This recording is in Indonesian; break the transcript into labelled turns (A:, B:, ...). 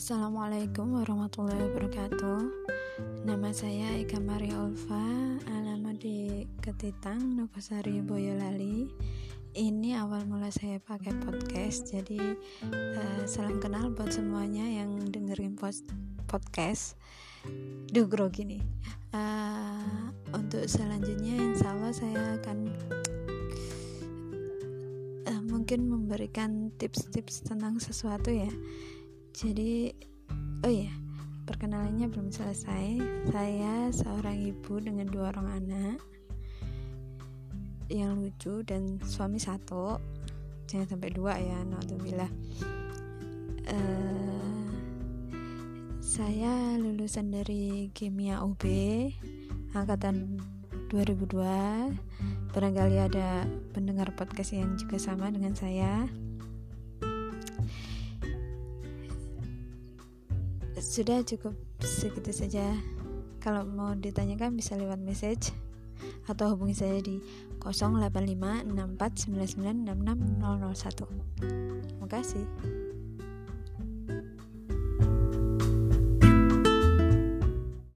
A: Assalamualaikum warahmatullahi wabarakatuh. Nama saya Eka Maria Ulfa Alamat di Ketitang, Nogosari, Boyolali. Ini awal mula saya pakai podcast Jadi uh, salam kenal buat semuanya yang dengerin podcast. Duh grogi nih. Uh, Untuk selanjutnya insya Allah saya akan uh, Mungkin memberikan tips-tips tentang sesuatu ya jadi oh ya perkenalannya belum selesai. Saya seorang ibu dengan dua orang anak. Yang lucu dan suami satu. Jangan sampai dua ya naudzubillah. Uh, saya lulusan dari kimia UB angkatan 2002 barangkali ada pendengar podcast yang juga sama dengan saya sudah cukup. Segitu saja. Kalau mau ditanyakan bisa lewat message atau hubungi saya di 085649966001 terima kasih